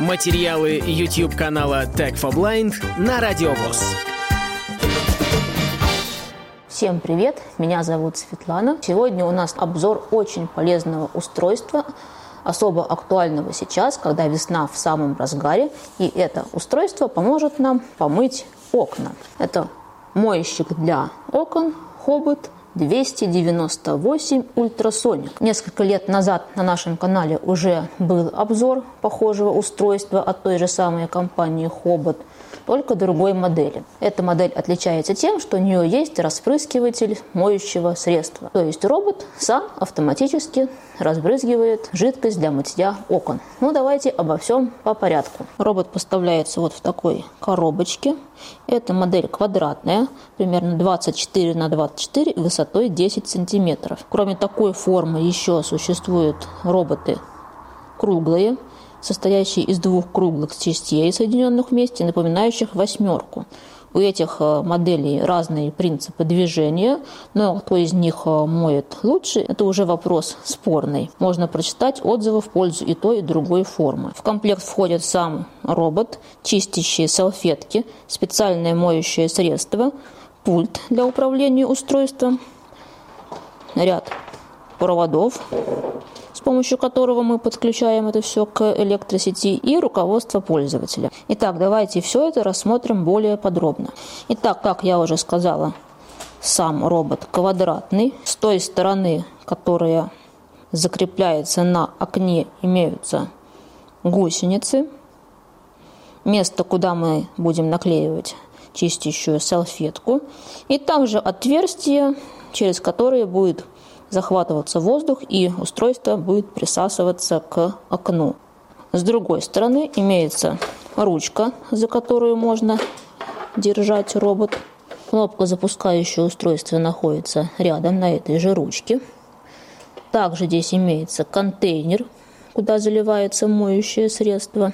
Материалы YouTube канала Tech for Blind на Радиовоз. Всем привет, меня зовут Светлана. Сегодня у нас обзор очень полезного устройства, особо актуального сейчас, когда весна в самом разгаре, и это устройство поможет нам помыть окна. Это моющик для окон Хобот 298 ультрасоник. Несколько лет назад на нашем канале уже был обзор похожего устройства от той же самой компании Хобот – только другой модели. Эта модель отличается тем, что у нее есть распрыскиватель моющего средства. То есть робот сам автоматически разбрызгивает жидкость для мытья окон. Ну, давайте обо всем по порядку. Робот поставляется вот в такой коробочке. Эта модель квадратная, примерно 24 на 24, высотой 10 сантиметров. Кроме такой формы еще существуют роботы круглые, состоящий из двух круглых частей, соединенных вместе, напоминающих восьмерку. У этих э, моделей разные принципы движения, но кто из них э, моет лучше, это уже вопрос спорный. Можно прочитать отзывы в пользу и той, и другой формы. В комплект входит сам робот, чистящие салфетки, специальное моющее средство, пульт для управления устройством, ряд проводов, помощью которого мы подключаем это все к электросети, и руководство пользователя. Итак, давайте все это рассмотрим более подробно. Итак, как я уже сказала, сам робот квадратный. С той стороны, которая закрепляется на окне, имеются гусеницы. Место, куда мы будем наклеивать чистящую салфетку. И также отверстие, через которое будет захватываться воздух и устройство будет присасываться к окну. С другой стороны имеется ручка, за которую можно держать робот. Кнопка запускающего устройства находится рядом на этой же ручке. Также здесь имеется контейнер, куда заливается моющее средство.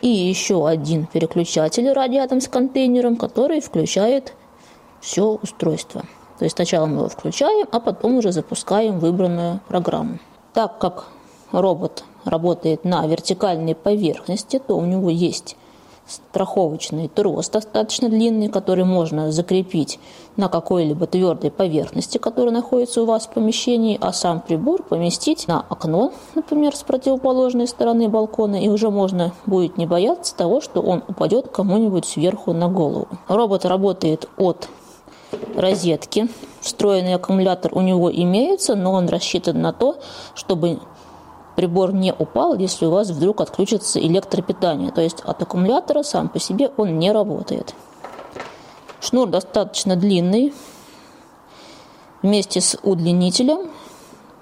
И еще один переключатель рядом с контейнером, который включает все устройство. То есть сначала мы его включаем, а потом уже запускаем выбранную программу. Так как робот работает на вертикальной поверхности, то у него есть страховочный трос достаточно длинный, который можно закрепить на какой-либо твердой поверхности, которая находится у вас в помещении, а сам прибор поместить на окно, например, с противоположной стороны балкона, и уже можно будет не бояться того, что он упадет кому-нибудь сверху на голову. Робот работает от розетки. Встроенный аккумулятор у него имеется, но он рассчитан на то, чтобы прибор не упал, если у вас вдруг отключится электропитание. То есть от аккумулятора сам по себе он не работает. Шнур достаточно длинный. Вместе с удлинителем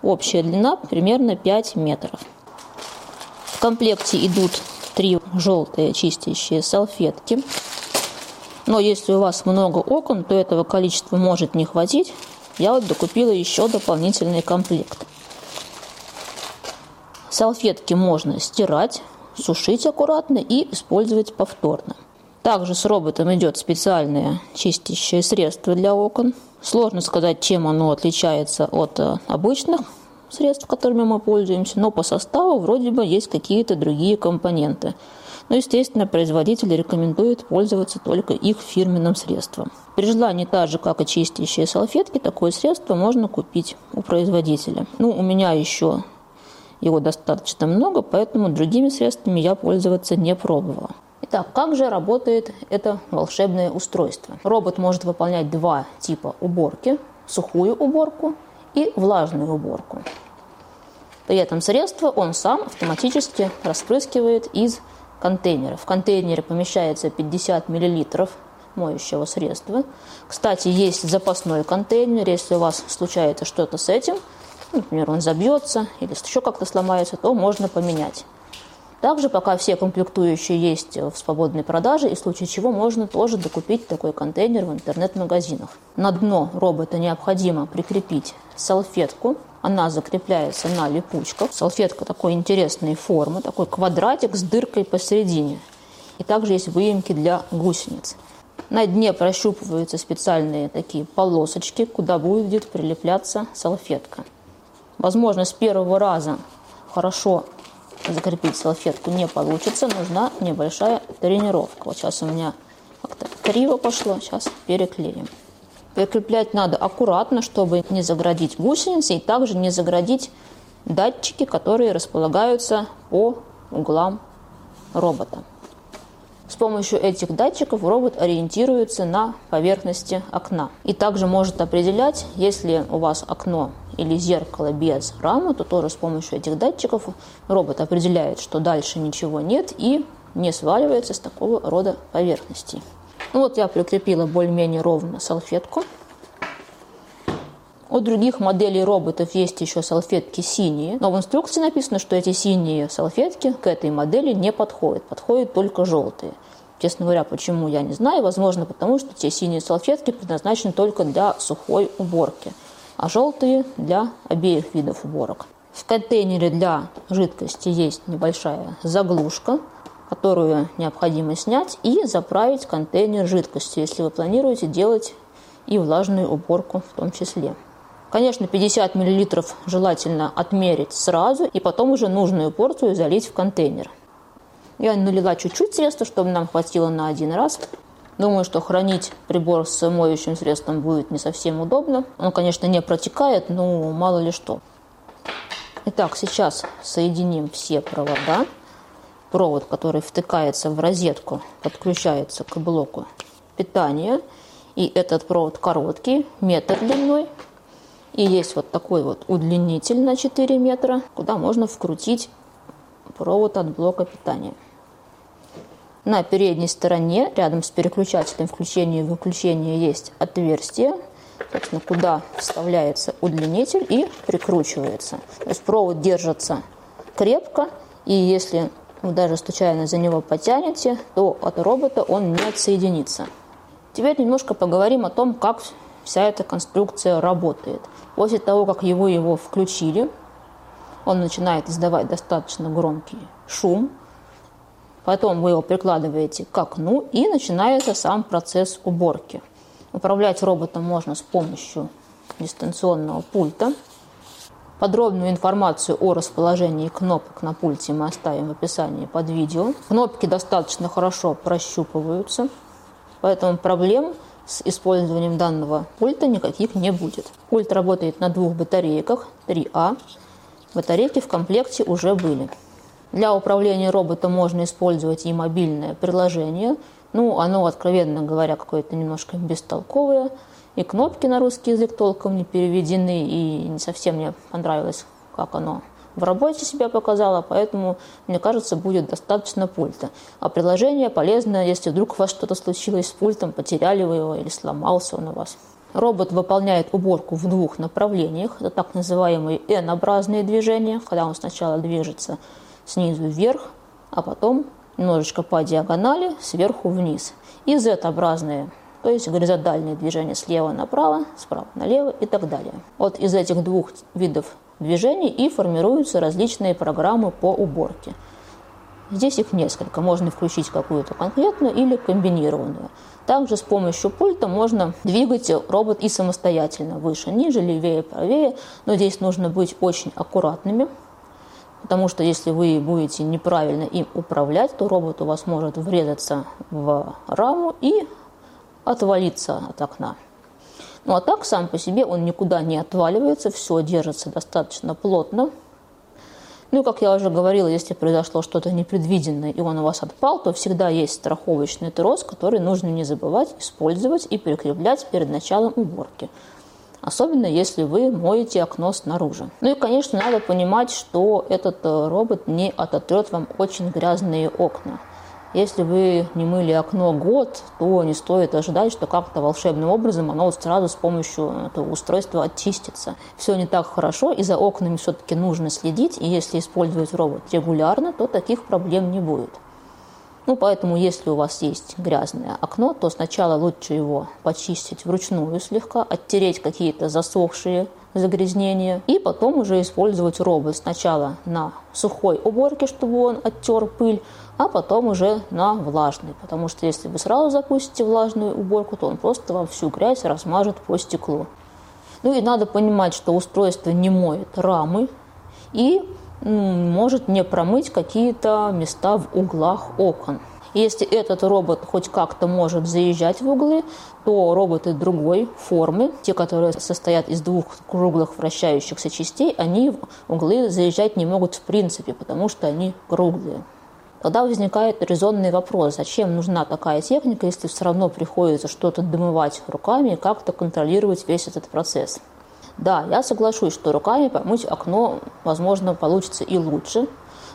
общая длина примерно 5 метров. В комплекте идут три желтые чистящие салфетки. Но если у вас много окон, то этого количества может не хватить. Я вот докупила еще дополнительный комплект. Салфетки можно стирать, сушить аккуратно и использовать повторно. Также с роботом идет специальное чистящее средство для окон. Сложно сказать, чем оно отличается от э, обычных средств, которыми мы пользуемся, но по составу вроде бы есть какие-то другие компоненты. Но, естественно, производитель рекомендует пользоваться только их фирменным средством. При желании, так же, как и чистящие салфетки, такое средство можно купить у производителя. Ну, у меня еще его достаточно много, поэтому другими средствами я пользоваться не пробовала. Итак, как же работает это волшебное устройство? Робот может выполнять два типа уборки. Сухую уборку и влажную уборку. При этом средство он сам автоматически распрыскивает из контейнера. В контейнере помещается 50 мл моющего средства. Кстати, есть запасной контейнер, если у вас случается что-то с этим, например, он забьется или еще как-то сломается, то можно поменять. Также пока все комплектующие есть в свободной продаже, и в случае чего можно тоже докупить такой контейнер в интернет-магазинах. На дно робота необходимо прикрепить салфетку. Она закрепляется на липучках. Салфетка такой интересной формы, такой квадратик с дыркой посередине. И также есть выемки для гусениц. На дне прощупываются специальные такие полосочки, куда будет прилепляться салфетка. Возможно, с первого раза хорошо закрепить салфетку не получится, нужна небольшая тренировка. Вот сейчас у меня как-то криво пошло, сейчас переклеим. Прикреплять надо аккуратно, чтобы не заградить гусеницы и также не заградить датчики, которые располагаются по углам робота. С помощью этих датчиков робот ориентируется на поверхности окна. И также может определять, если у вас окно или зеркало без рамы, то тоже с помощью этих датчиков робот определяет, что дальше ничего нет и не сваливается с такого рода поверхностей. Ну вот я прикрепила более-менее ровно салфетку. У других моделей роботов есть еще салфетки синие, но в инструкции написано, что эти синие салфетки к этой модели не подходят, подходят только желтые. Честно говоря, почему, я не знаю. Возможно, потому что те синие салфетки предназначены только для сухой уборки, а желтые для обеих видов уборок. В контейнере для жидкости есть небольшая заглушка, которую необходимо снять и заправить контейнер жидкостью, если вы планируете делать и влажную уборку в том числе. Конечно, 50 мл желательно отмерить сразу и потом уже нужную порцию залить в контейнер. Я налила чуть-чуть средства, чтобы нам хватило на один раз. Думаю, что хранить прибор с моющим средством будет не совсем удобно. Он, конечно, не протекает, но мало ли что. Итак, сейчас соединим все провода. Провод, который втыкается в розетку, подключается к блоку питания. И этот провод короткий, метр длиной, и есть вот такой вот удлинитель на 4 метра, куда можно вкрутить провод от блока питания. На передней стороне, рядом с переключателем включения и выключения, есть отверстие, собственно, куда вставляется удлинитель и прикручивается. То есть провод держится крепко, и если вы даже случайно за него потянете, то от робота он не отсоединится. Теперь немножко поговорим о том, как вся эта конструкция работает. После того, как его его включили, он начинает издавать достаточно громкий шум. Потом вы его прикладываете к окну и начинается сам процесс уборки. Управлять роботом можно с помощью дистанционного пульта. Подробную информацию о расположении кнопок на пульте мы оставим в описании под видео. Кнопки достаточно хорошо прощупываются, поэтому проблем с использованием данного пульта никаких не будет. Пульт работает на двух батарейках 3А. Батарейки в комплекте уже были. Для управления роботом можно использовать и мобильное приложение. Ну, оно, откровенно говоря, какое-то немножко бестолковое. И кнопки на русский язык толком не переведены, и не совсем мне понравилось, как оно в работе себя показала, поэтому, мне кажется, будет достаточно пульта. А приложение полезно, если вдруг у вас что-то случилось с пультом, потеряли вы его или сломался он у вас. Робот выполняет уборку в двух направлениях. Это так называемые N-образные движения, когда он сначала движется снизу вверх, а потом немножечко по диагонали сверху вниз. И Z-образные, то есть горизонтальные движения слева направо, справа налево и так далее. Вот из этих двух видов движений и формируются различные программы по уборке. Здесь их несколько. Можно включить какую-то конкретную или комбинированную. Также с помощью пульта можно двигать робот и самостоятельно. Выше, ниже, левее, правее. Но здесь нужно быть очень аккуратными, потому что если вы будете неправильно им управлять, то робот у вас может врезаться в раму и отвалиться от окна. Ну а так сам по себе он никуда не отваливается, все держится достаточно плотно. Ну и, как я уже говорила, если произошло что-то непредвиденное и он у вас отпал, то всегда есть страховочный трос, который нужно не забывать использовать и прикреплять перед началом уборки. Особенно если вы моете окно снаружи. Ну и, конечно, надо понимать, что этот э, робот не ототрет вам очень грязные окна. Если вы не мыли окно год, то не стоит ожидать, что как-то волшебным образом оно вот сразу с помощью этого устройства очистится. Все не так хорошо, и за окнами все-таки нужно следить, и если использовать робот регулярно, то таких проблем не будет. Ну, поэтому, если у вас есть грязное окно, то сначала лучше его почистить вручную слегка, оттереть какие-то засохшие загрязнения, и потом уже использовать робот сначала на сухой уборке, чтобы он оттер пыль, а потом уже на влажный, потому что если вы сразу запустите влажную уборку, то он просто вам всю грязь размажет по стеклу. Ну и надо понимать, что устройство не моет рамы, и может не промыть какие-то места в углах окон. Если этот робот хоть как-то может заезжать в углы, то роботы другой формы, те, которые состоят из двух круглых вращающихся частей, они в углы заезжать не могут в принципе, потому что они круглые. Тогда возникает резонный вопрос, зачем нужна такая техника, если все равно приходится что-то домывать руками и как-то контролировать весь этот процесс. Да, я соглашусь, что руками помыть окно, возможно, получится и лучше,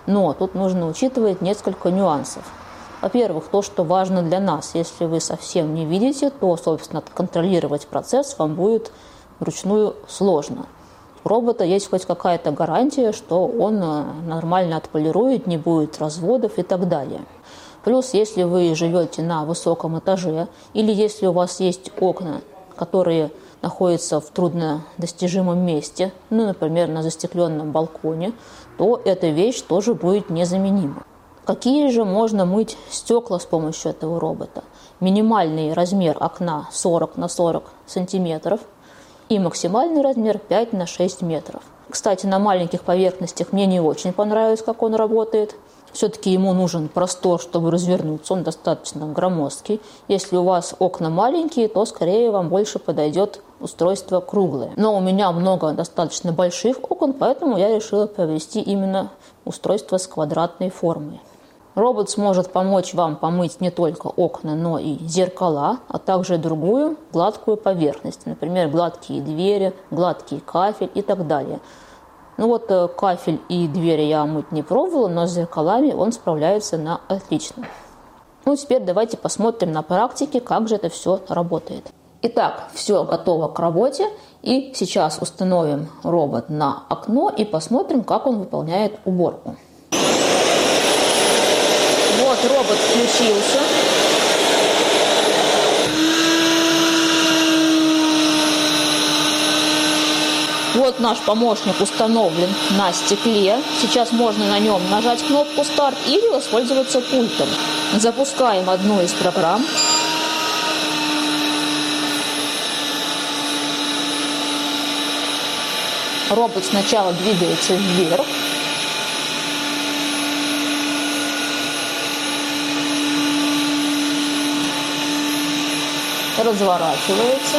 но тут нужно учитывать несколько нюансов. Во-первых, то, что важно для нас. Если вы совсем не видите, то, собственно, контролировать процесс вам будет вручную сложно. У робота есть хоть какая-то гарантия, что он э, нормально отполирует, не будет разводов и так далее. Плюс, если вы живете на высоком этаже или если у вас есть окна, которые находится в труднодостижимом месте, ну, например, на застекленном балконе, то эта вещь тоже будет незаменима. Какие же можно мыть стекла с помощью этого робота? Минимальный размер окна 40 на 40 сантиметров и максимальный размер 5 на 6 метров. Кстати, на маленьких поверхностях мне не очень понравилось, как он работает. Все-таки ему нужен простор, чтобы развернуться, он достаточно громоздкий. Если у вас окна маленькие, то скорее вам больше подойдет устройство круглое. Но у меня много достаточно больших окон, поэтому я решила провести именно устройство с квадратной формой. Робот сможет помочь вам помыть не только окна, но и зеркала, а также другую гладкую поверхность, например, гладкие двери, гладкий кафель и так далее. Ну вот э, кафель и двери я мыть не пробовала, но с зеркалами он справляется на отлично. Ну, теперь давайте посмотрим на практике, как же это все работает. Итак, все готово к работе. И сейчас установим робот на окно и посмотрим, как он выполняет уборку. Вот робот включился. Вот наш помощник установлен на стекле. Сейчас можно на нем нажать кнопку «Старт» или воспользоваться пультом. Запускаем одну из программ. Робот сначала двигается вверх, разворачивается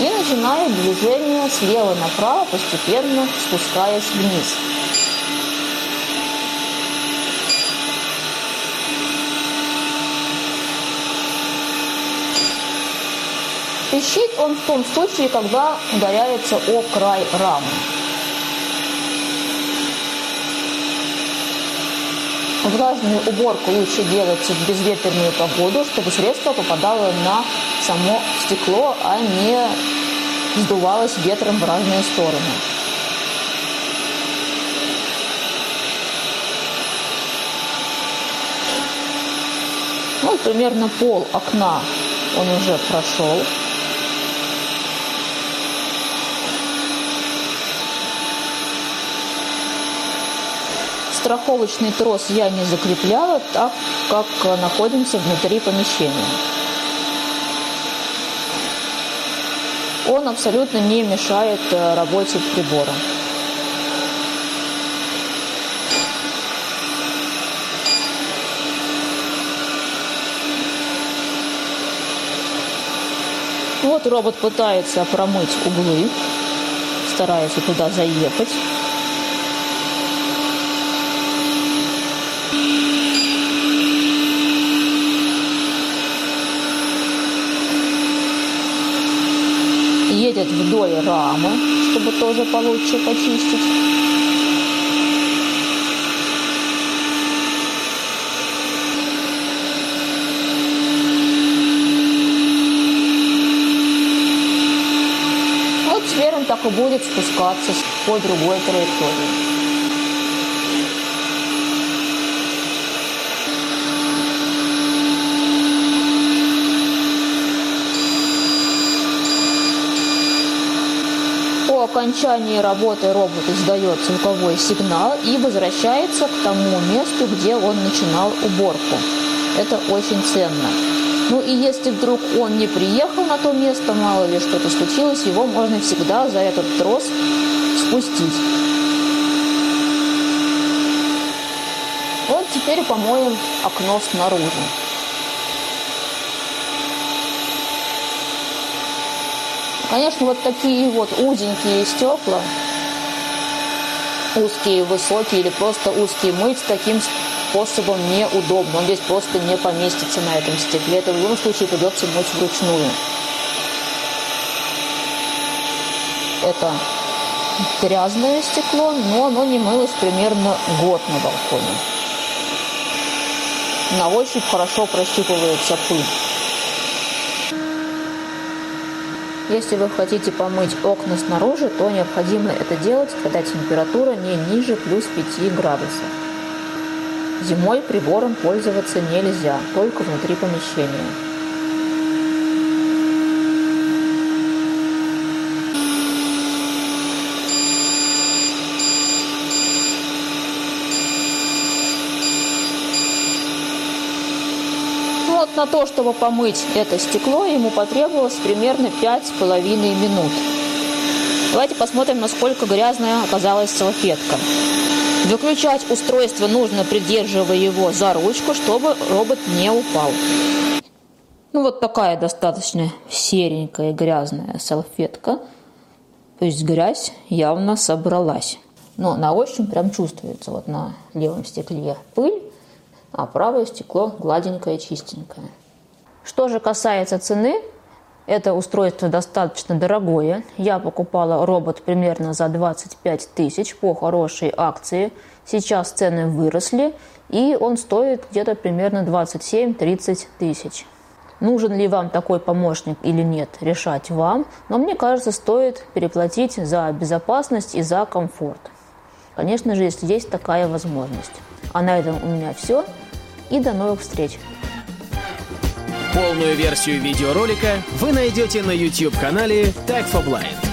и начинает движение слева направо, постепенно спускаясь вниз. Пищит он в том случае, когда ударяется о край рамы. Влажную уборку лучше делать в безветренную погоду, чтобы средство попадало на само стекло, а не сдувалось ветром в разные стороны. Ну, примерно пол окна он уже прошел. Страховочный трос я не закрепляла, так как находимся внутри помещения. Он абсолютно не мешает э, работе прибора. Вот робот пытается промыть углы, старается туда заехать. Едет вдоль рамы, чтобы тоже получше почистить. Вот теперь он так и будет спускаться по другой траектории. окончании работы робот издает звуковой сигнал и возвращается к тому месту, где он начинал уборку. Это очень ценно. Ну и если вдруг он не приехал на то место, мало ли что-то случилось, его можно всегда за этот трос спустить. Вот теперь помоем окно снаружи. Конечно, вот такие вот узенькие стекла, узкие, высокие или просто узкие, мыть таким способом неудобно. Он здесь просто не поместится на этом стекле. Это в любом случае придется мыть вручную. Это грязное стекло, но оно не мылось примерно год на балконе. На ощупь хорошо прощупывается пыль. Если вы хотите помыть окна снаружи, то необходимо это делать, когда температура не ниже плюс 5 градусов. Зимой прибором пользоваться нельзя, только внутри помещения. вот на то, чтобы помыть это стекло, ему потребовалось примерно пять с половиной минут. Давайте посмотрим, насколько грязная оказалась салфетка. Выключать устройство нужно, придерживая его за ручку, чтобы робот не упал. Ну вот такая достаточно серенькая грязная салфетка. То есть грязь явно собралась. Но на ощупь прям чувствуется вот на левом стекле пыль а правое стекло гладенькое, чистенькое. Что же касается цены, это устройство достаточно дорогое. Я покупала робот примерно за 25 тысяч по хорошей акции. Сейчас цены выросли, и он стоит где-то примерно 27-30 тысяч. Нужен ли вам такой помощник или нет, решать вам. Но мне кажется, стоит переплатить за безопасность и за комфорт. Конечно же, если есть такая возможность. А на этом у меня все. И до новых встреч! Полную версию видеоролика вы найдете на YouTube-канале Tag for Blind.